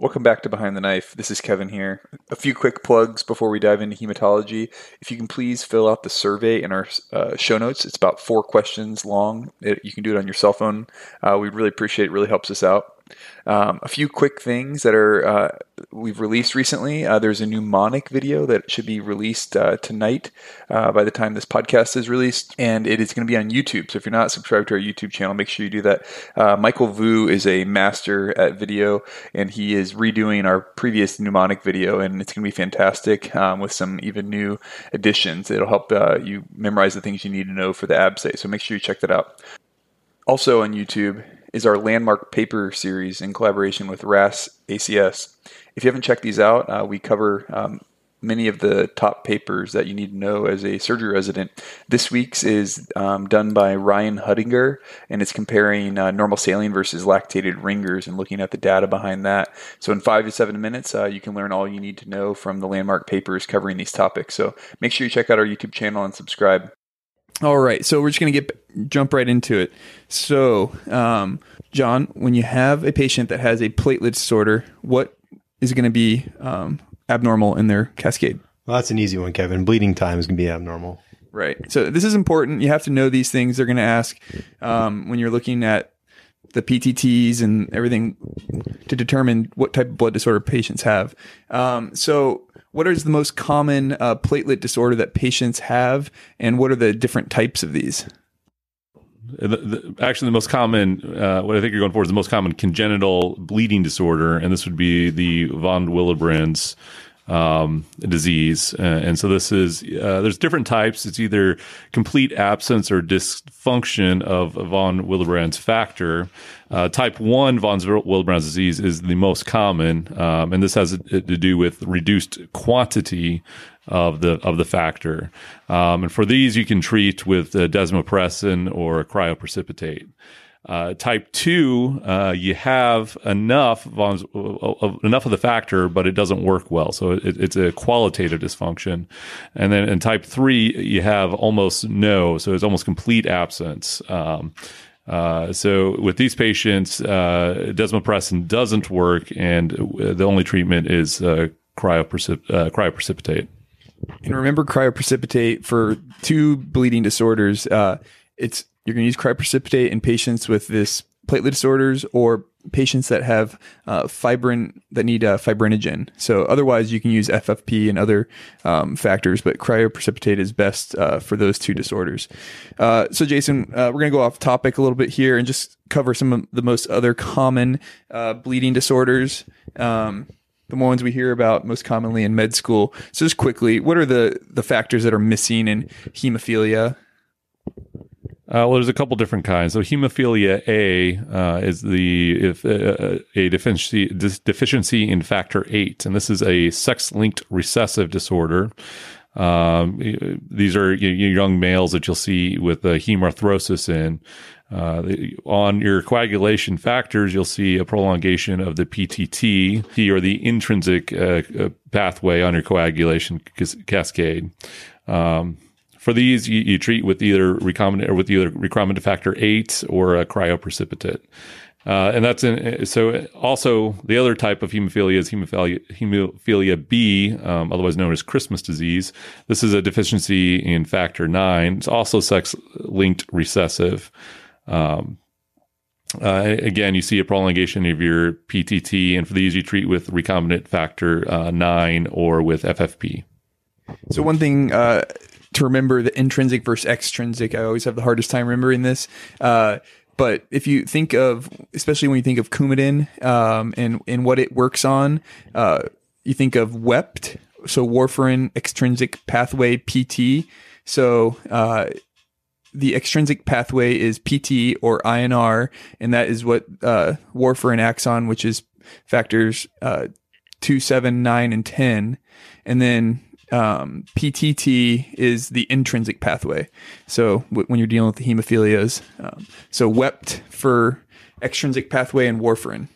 Welcome back to Behind the Knife. This is Kevin here. A few quick plugs before we dive into hematology. If you can please fill out the survey in our uh, show notes, it's about four questions long. It, you can do it on your cell phone. Uh, we'd really appreciate it. Really helps us out. Um, a few quick things that are uh, we've released recently. Uh, there's a mnemonic video that should be released uh, tonight uh, by the time this podcast is released, and it is going to be on YouTube. So if you're not subscribed to our YouTube channel, make sure you do that. Uh, Michael Vu is a master at video, and he is redoing our previous mnemonic video, and it's going to be fantastic um, with some even new additions. It'll help uh, you memorize the things you need to know for the ABSITE. So make sure you check that out. Also on YouTube is our landmark paper series in collaboration with RAS ACS. If you haven't checked these out, uh, we cover um, many of the top papers that you need to know as a surgery resident. This week's is um, done by Ryan Huttinger, and it's comparing uh, normal saline versus lactated ringers and looking at the data behind that. So, in five to seven minutes, uh, you can learn all you need to know from the landmark papers covering these topics. So, make sure you check out our YouTube channel and subscribe. All right, so we're just going to get jump right into it. So, um, John, when you have a patient that has a platelet disorder, what is going to be um, abnormal in their cascade? Well, that's an easy one, Kevin. Bleeding time is going to be abnormal. Right. So this is important. You have to know these things. They're going to ask um, when you're looking at the PTTs and everything to determine what type of blood disorder patients have. Um, so what is the most common uh, platelet disorder that patients have, and what are the different types of these? The, the, actually, the most common, uh, what I think you're going for is the most common congenital bleeding disorder, and this would be the von Willebrand's um, disease. Uh, and so this is, uh, there's different types. It's either complete absence or dysfunction of von Willebrand's factor. Uh, type 1 von Willebrand's disease is the most common, um, and this has to do with reduced quantity of the of the factor. Um, and for these, you can treat with uh, desmopressin or cryoprecipitate. Uh, type two, uh, you have enough of, enough of the factor, but it doesn't work well. So it, it's a qualitative dysfunction. And then in type three, you have almost no, so it's almost complete absence. Um, uh, so with these patients, uh, desmopressin doesn't work, and the only treatment is uh, cryoprecip- uh, cryoprecipitate. And remember, cryoprecipitate for two bleeding disorders. It's you're going to use cryoprecipitate in patients with this platelet disorders or patients that have uh, fibrin that need uh, fibrinogen. So otherwise, you can use FFP and other um, factors, but cryoprecipitate is best uh, for those two disorders. Uh, so Jason, uh, we're going to go off topic a little bit here and just cover some of the most other common uh, bleeding disorders. Um, the ones we hear about most commonly in med school. So just quickly, what are the the factors that are missing in hemophilia? Uh, well, there's a couple different kinds. So hemophilia A uh, is the if, uh, a deficiency deficiency in factor eight, and this is a sex-linked recessive disorder. Um, these are young males that you'll see with uh, hemarthrosis in. Uh, on your coagulation factors, you'll see a prolongation of the PTT or the intrinsic uh, uh, pathway on your coagulation cascade. Um, for these, you, you, treat with either recombinant or with either recombinant factor eight or a cryoprecipitate. Uh, and that's in, so also the other type of hemophilia is hemophilia, hemophilia B, um, otherwise known as Christmas disease. This is a deficiency in factor nine. It's also sex linked recessive. Um, uh, again, you see a prolongation of your PTT, and for these, you treat with recombinant factor uh, nine or with FFP. So one thing uh, to remember the intrinsic versus extrinsic. I always have the hardest time remembering this. Uh, but if you think of, especially when you think of Coumadin um, and and what it works on, uh, you think of WEPT, so warfarin extrinsic pathway PT. So uh, the extrinsic pathway is PT or INR, and that is what uh, warfarin acts on, which is factors uh, two, seven, nine, and ten, and then um, PTT is the intrinsic pathway. So w- when you're dealing with the hemophilias, um, so WEPT for extrinsic pathway and warfarin.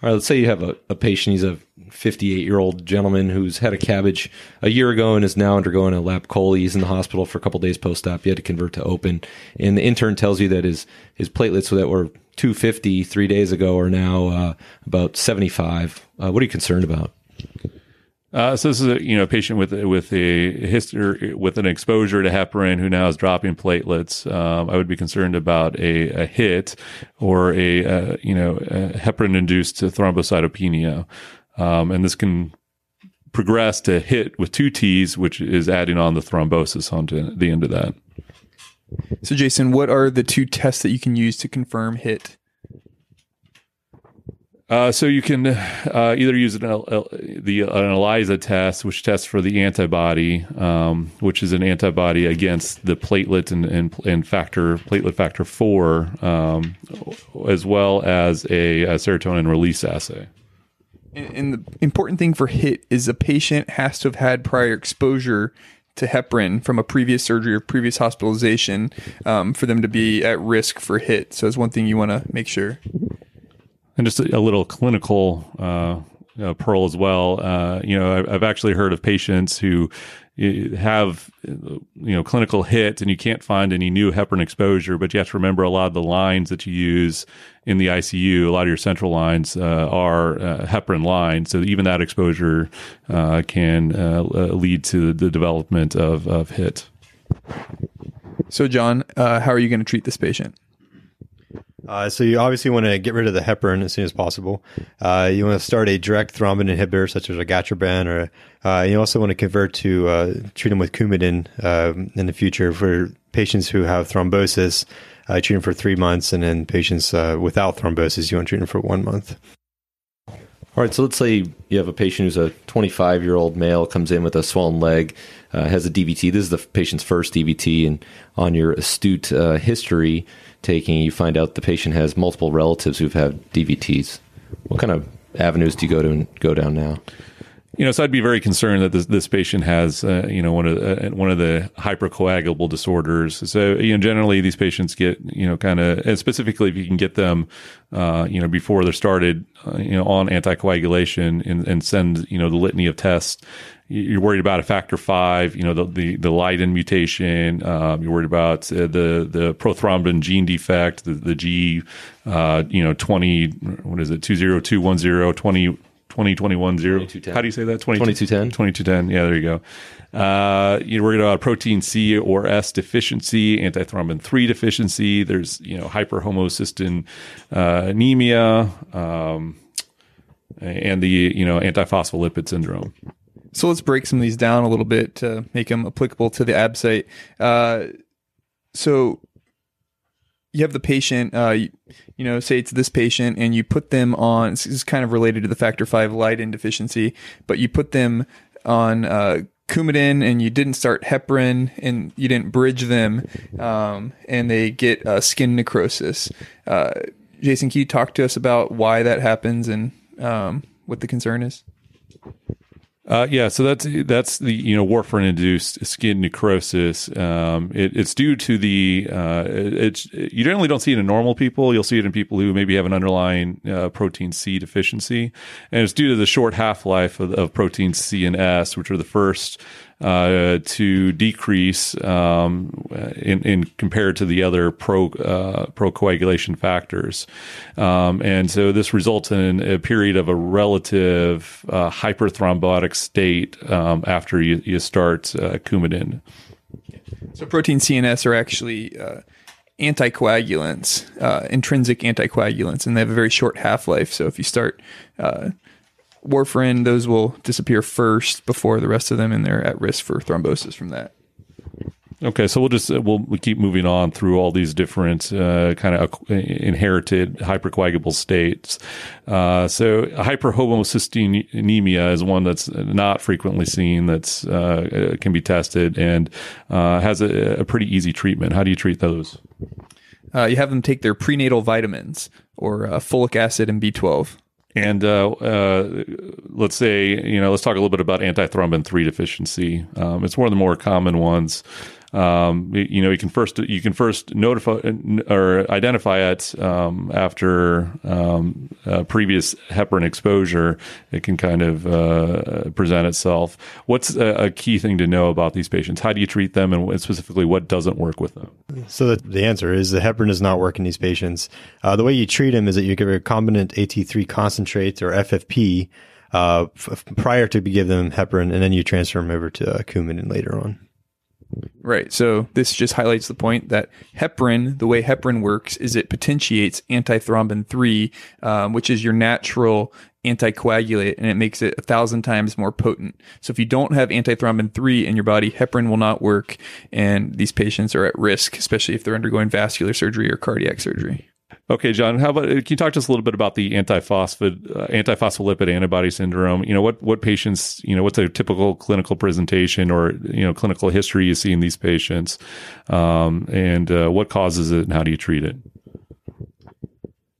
All right, let's say you have a, a patient. He's a 58 year old gentleman who's had a CABG a year ago and is now undergoing a lap chole. He's in the hospital for a couple days post op. He had to convert to open, and the intern tells you that his his platelets that were 250 three days ago are now uh, about 75. Uh, what are you concerned about? Uh, so this is a you know patient with with a history with an exposure to heparin who now is dropping platelets. Um, I would be concerned about a, a hit or a uh, you know heparin induced thrombocytopenia, um, and this can progress to hit with two T's, which is adding on the thrombosis onto the end of that. So, Jason, what are the two tests that you can use to confirm hit? Uh, so you can uh, either use an, uh, the an ELISA test, which tests for the antibody, um, which is an antibody against the platelet and, and, and factor platelet factor four, um, as well as a, a, serotonin release assay. And the important thing for HIT is a patient has to have had prior exposure to heparin from a previous surgery or previous hospitalization um, for them to be at risk for HIT. So it's one thing you want to make sure and just a, little clinical uh, know, pearl as well. Uh, you know, I've, I've, actually heard of patients who have you know clinical hit and you can't find any new heparin exposure, but you have to remember a lot of the lines that you use in the ICU, a lot of your central lines uh, are uh, heparin lines. So even that exposure uh, can uh, lead to the development of, of hit. So, John, uh, how are you going to treat this patient? Uh, so you obviously want to get rid of the heparin as soon as possible. Uh, you want to start a direct thrombin inhibitor such as a argatroban, or uh, you also want to convert to uh, treat them with Coumadin um, in the future for patients who have thrombosis. Uh, treat them for three months, and then patients uh, without thrombosis, you want to treat them for one month. All right, so let's say you have a patient who's a 25 year old male comes in with a swollen leg, has a DVT. This is the patient's first DVT, and on your astute uh, history taking, you find out the patient has multiple relatives who've had DVTs. What kind of avenues do you go to go down now? You know, so I'd be very concerned that this, this patient has, uh, you know, one of uh, one of the hypercoagulable disorders. So, you know, generally these patients get, you know, kind of, and specifically if you can get them, uh, you know, before they're started, uh, you know, on anticoagulation and, and send, you know, the litany of tests you're worried about a factor five, you know, the the, the Leiden mutation. Um, you're worried about uh, the the prothrombin gene defect, the, the G, uh, you know, twenty. What is it? Two zero two one zero twenty. 2021 0. How do you say that? 2210. 2210. Yeah, there you go. Uh, you're worried about protein C or S deficiency, antithrombin 3 deficiency. There's, you know, hyperhomocystin uh, anemia, um, and the, you know, antiphospholipid syndrome. So let's break some of these down a little bit to make them applicable to the ABSITE. Uh, so you have the patient, uh, you, you, know, say it's this patient, and you put them on. This is kind of related to the factor five Leiden deficiency, but you put them on uh, Coumadin, and you didn't start heparin, and you didn't bridge them, um, and they get uh, skin necrosis. Uh, Jason, can you talk to us about why that happens and um, what the concern is? Uh, yeah, so that's that's the you know warfarin induced skin necrosis. Um, it, it's due to the uh, it's you generally don't see it in normal people. You'll see it in people who maybe have an underlying uh, protein C deficiency, and it's due to the short half life of, of protein C and S, which are the first uh, to decrease um, in, in, compared to the other pro uh, procoagulation factors, um, and so this results in a period of a relative uh, hyperthrombotic state um, after you, you start uh, Coumadin. So protein CNS are actually uh, anticoagulants, uh, intrinsic anticoagulants, and they have a very short half life. So if you start uh, warfarin, those will disappear first before the rest of them, and they're at risk for thrombosis from that. Okay, so we'll just uh, we'll, we'll keep moving on through all these different uh, kind of inherited hypercoagulable states. Uh, so hyperhomocystinemia is one that's not frequently seen that's uh, can be tested and uh, has a, a, pretty easy treatment. How do you treat those? Uh, you have them take their prenatal vitamins or folic acid and B12. And uh, uh, let's say, you know, let's talk a little bit about antithrombin 3 deficiency. Um, it's one of the more common ones. Um, you know, you can first you can first notify or identify it um, after um, uh, previous heparin exposure. It can kind of uh, present itself. What's a, a, key thing to know about these patients? How do you treat them, and specifically, what doesn't work with them? So the, the answer is the heparin does not work in these patients. Uh, the way you treat them is that you give a recombinant AT3 concentrate or FFP uh, f- prior to give them heparin, and then you transfer them over to uh, Coumadin later on. Right. So this just highlights the point that heparin, the way heparin works, is it potentiates antithrombin three, um, which is your natural anticoagulate, and it makes it a thousand times more potent. So if you don't have antithrombin three in your body, heparin will not work, and these patients are at risk, especially if they're undergoing vascular surgery or cardiac surgery. Okay, John, how about can you talk to us a little bit about the antiphospholipid uh, antiphospholipid antibody syndrome? You know, what what patients, you know, what's a typical clinical presentation or you know clinical history you see in these patients, um, and uh, what causes it, and how do you treat it?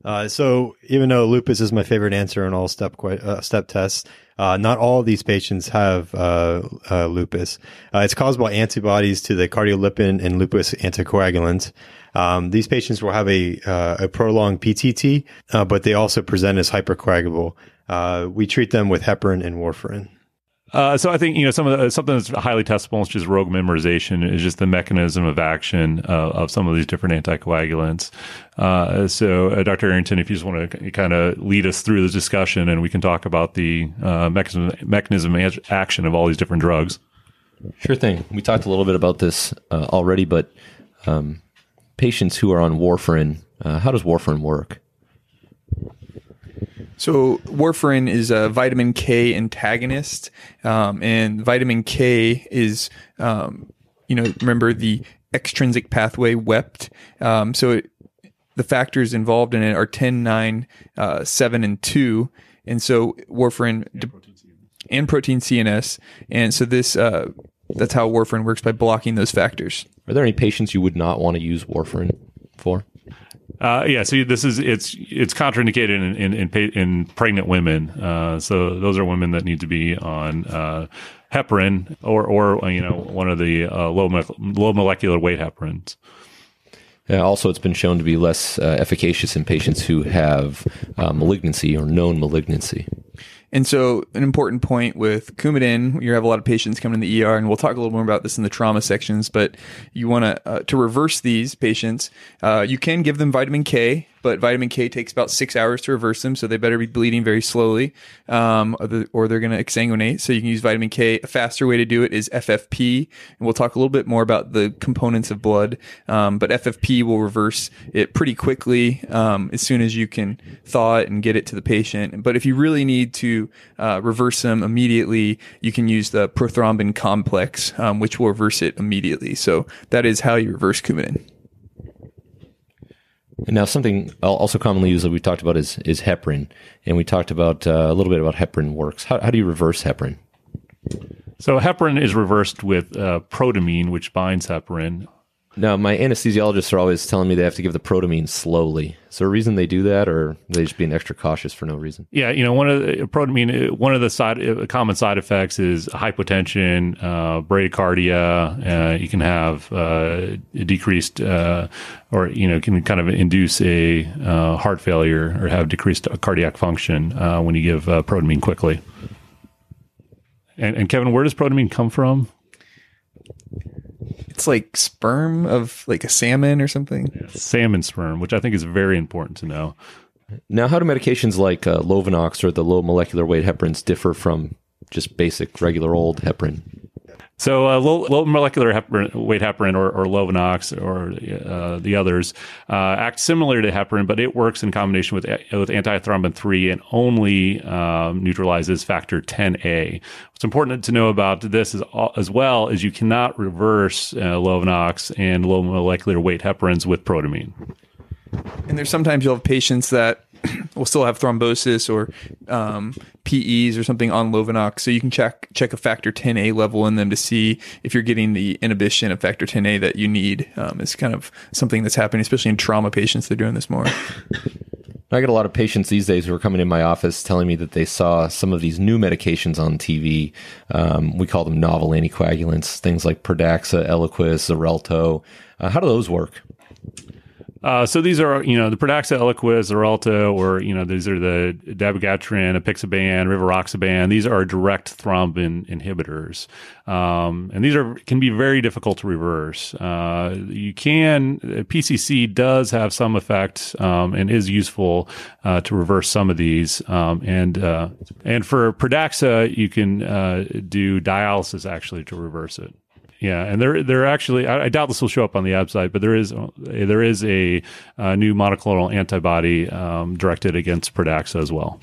Uh, so, even though lupus is my favorite answer in all step uh, step tests, uh, not all of these patients have uh, uh, lupus. Uh, it's caused by antibodies to the cardiolipin and lupus anticoagulant. Um, these patients will have a, uh, a prolonged PTT, uh, but they also present as hypercoagulable. Uh, we treat them with heparin and warfarin. Uh, so I think you know some of the, something that's highly testable is just rogue memorization is just the mechanism of action uh, of some of these different anticoagulants. Uh, so uh, Dr. Arrington, if you just want to kind of lead us through the discussion, and we can talk about the uh, mechanism mechanism action of all these different drugs. Sure thing. We talked a little bit about this uh, already, but um, patients who are on warfarin, uh, how does warfarin work? So warfarin is a vitamin K antagonist, um, and vitamin K is, um, you know, remember the extrinsic pathway WEPT. Um, so it, the factors involved in it are 10, 9, uh, 7, and 2. And so warfarin and protein, and protein CNS. And so this, uh, that's how warfarin works by blocking those factors. Are there any patients you would not want to use warfarin for? Uh, yeah, so this is it's it's contraindicated in in, in, in pregnant women. Uh, so those are women that need to be on uh, heparin or or you know one of the uh, low me- low molecular weight heparins. Yeah, also, it's been shown to be less uh, efficacious in patients who have uh, malignancy or known malignancy. And so, an important point with Coumadin, you have a lot of patients coming in the ER, and we'll talk a little more about this in the trauma sections. But you want to uh, to reverse these patients, uh, you can give them vitamin K but vitamin K takes about six hours to reverse them, so they better be bleeding very slowly, um, or they're going to exsanguinate. So you can use vitamin K. A faster way to do it is FFP, and we'll talk a little bit more about the components of blood. Um, but FFP will reverse it pretty quickly um, as soon as you can thaw it and get it to the patient. But if you really need to uh, reverse them immediately, you can use the prothrombin complex, um, which will reverse it immediately. So that is how you reverse Coumadin. Now something also commonly used that we talked about is is heparin, and we talked about uh, a little bit about heparin works. How, how do you reverse heparin? So heparin is reversed with uh, protamine, which binds heparin. Now, my anesthesiologists are always telling me they have to give the protamine slowly. Is there a reason they do that, or they just being extra cautious for no reason? Yeah, you know, one of the protamine, one of the side uh, common side effects is hypotension, uh, bradycardia. Uh, you can have uh, decreased, uh, or you know, can kind of induce a uh, heart failure or have decreased cardiac function when you give protamine quickly. And, and Kevin, where does protamine come from? It's like sperm of like a salmon or something. Yeah, salmon sperm, which I think is very important to know. Now, how do medications like uh, Lovenox or the low molecular weight heparins differ from just basic regular old heparin? So uh, low, low, molecular heparin, weight heparin or, or Lovenox or uh, the others uh, act similar to heparin, but it works in combination with with antithrombin three and only um, neutralizes factor 10a. What's important to know about this is as well is you cannot reverse uh, Lovenox and low molecular weight heparins with protamine. And there's sometimes you'll have patients that will still have thrombosis or um, PEs or something on Lovenox. So you can check check a factor 10A level in them to see if you're getting the inhibition of factor 10A that you need. Um, it's kind of something that's happening, especially in trauma patients. They're doing this more. I get a lot of patients these days who are coming in my office telling me that they saw some of these new medications on TV. Um, we call them novel anticoagulants, things like Pradaxa, Eliquis, Xarelto. Uh, how do those work? Uh, so these are, you know, the Pradaxa, Eliquis, Xarelto, or, you know, these are the dabigatran, apixaban, rivaroxaban. These are direct thrombin inhibitors. Um, and these are, can be very difficult to reverse. Uh, you can, PCC does have some effect, um, and is useful, uh, to reverse some of these. Um, and, uh, and for Pradaxa, you can, uh, do dialysis actually to reverse it. Yeah, and there there actually I, I, doubt this will show up on the ABSITE, but there is there is a, a new monoclonal antibody um, directed against Pradaxa as well.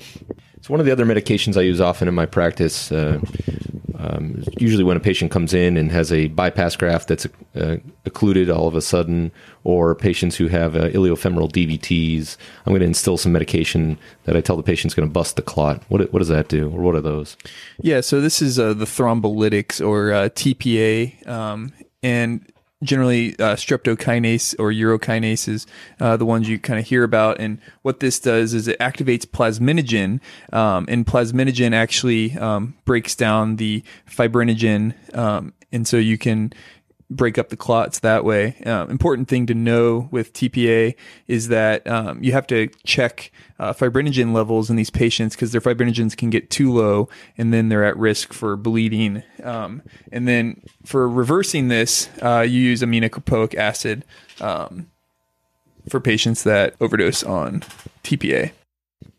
It's one of the other medications I use often in my practice. Uh, um, usually, when a patient comes in and has a bypass graft that's uh, occluded all of a sudden, or patients who have uh, iliofemoral DVTs, I'm going to instill some medication that I tell the patient's going to bust the clot. What, what does that do, or what are those? Yeah, so this is uh, the thrombolytics or uh, TPA, um, and generally uh, streptokinase or urokinase is uh, the ones you kind of hear about. And what this does is it activates plasminogen, um, and plasminogen actually um, breaks down the fibrinogen, um, and so you can break up the clots that way. Uh, important thing to know with TPA is that um, you have to check uh, fibrinogen levels in these patients because their fibrinogens can get too low and then they're at risk for bleeding. Um, and then for reversing this, uh, you use aminocaproic acid um, for patients that overdose on TPA.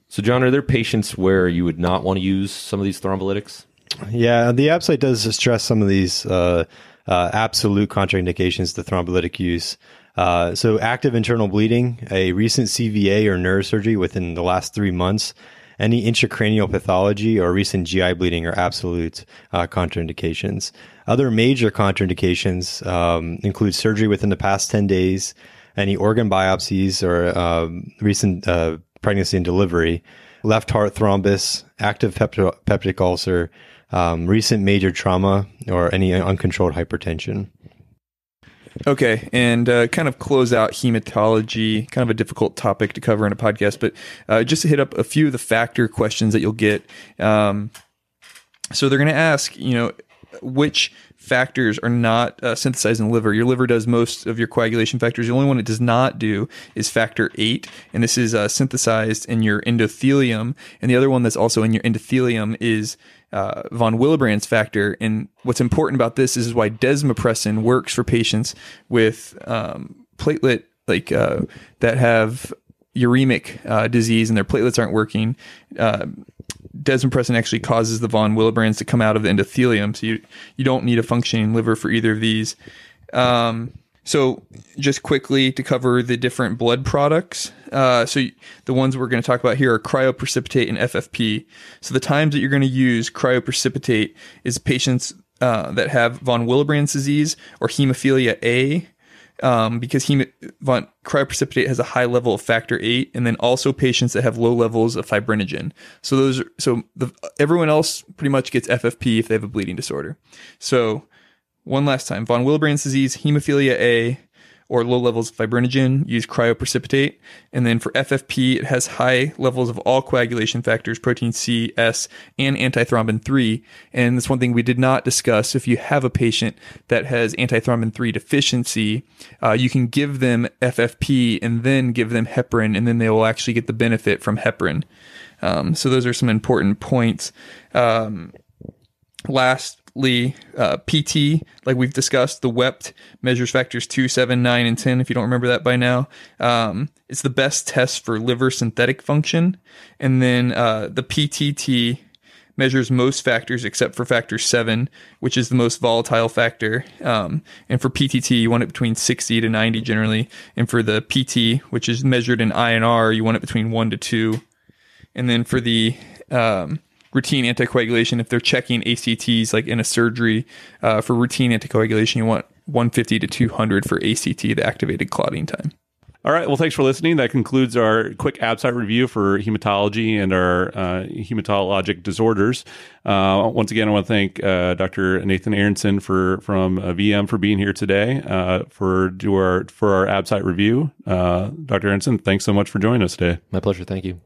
So, John, are there patients where you would not want to use some of these thrombolytics? Yeah, the ABSITE does stress some of these uh, uh, absolute contraindications to thrombolytic use. Uh, so, active internal bleeding, a recent CVA or neurosurgery within the last three months, any intracranial pathology or recent GI bleeding are absolute uh, contraindications. Other major contraindications um, include surgery within the past 10 days, any organ biopsies or um, recent uh, pregnancy and delivery, left heart thrombus, active peptic ulcer, um, recent major trauma, or any uncontrolled hypertension. Okay, and uh, kind of close out hematology, kind of a difficult topic to cover in a podcast, but uh, just to hit up a few of the factor questions that you'll get. Um, so they're going to ask, you know, which factors are not uh, synthesized in the liver. Your liver does most of your coagulation factors. The only one it does not do is factor eight, and this is uh, synthesized in your endothelium. And the other one that's also in your endothelium is uh, von Willebrand's factor. And what's important about this is why desmopressin works for patients with um, platelet like uh, that have uremic uh, disease and their platelets aren't working. Desmopressin actually causes the von Willebrands to come out of the endothelium, so you you don't need a functioning liver for either of these. Um, so, just quickly to cover the different blood products. Uh, so, the ones we're going to talk about here are cryoprecipitate and FFP. So, the times that you're going to use cryoprecipitate is patients uh, that have von Willebrand's disease or hemophilia A, um, because hem- von cryoprecipitate has a high level of factor eight, and then also patients that have low levels of fibrinogen. So those, are, so the, everyone else pretty much gets FFP if they have a bleeding disorder. So one last time, von Willebrand's disease, hemophilia A, or low levels of fibrinogen, use cryoprecipitate. And then for FFP, it has high levels of all coagulation factors, protein C, S, and antithrombin 3. And that's one thing we did not discuss. If you have a patient that has antithrombin 3 deficiency, uh, you can give them FFP and then give them heparin, and then they will actually get the benefit from heparin. Um, so those are some important points. Um, last uh, PT, like we've discussed, the WEPT measures factors 2, 7, 9, and 10, if you don't remember that by now. Um, it's the best test for liver synthetic function. And then uh, the PTT measures most factors except for factor 7, which is the most volatile factor. Um, and for PTT, you want it between 60 to 90 generally. And for the PT, which is measured in INR, you want it between 1 to 2. And then for the um, routine anticoagulation, if they're checking ACTs like in a surgery uh, for routine anticoagulation, you want 150 to 200 for ACT, the activated clotting time. All right. Well, thanks for listening. That concludes our quick ABSITE review for hematology and our uh, hematologic disorders. Uh, once again, I want to thank uh, Dr. Nathan Aronson for from uh, VM for being here today uh, for do our for our ABSITE review. Uh, Dr. Aronson, thanks so much for joining us today. My pleasure. Thank you.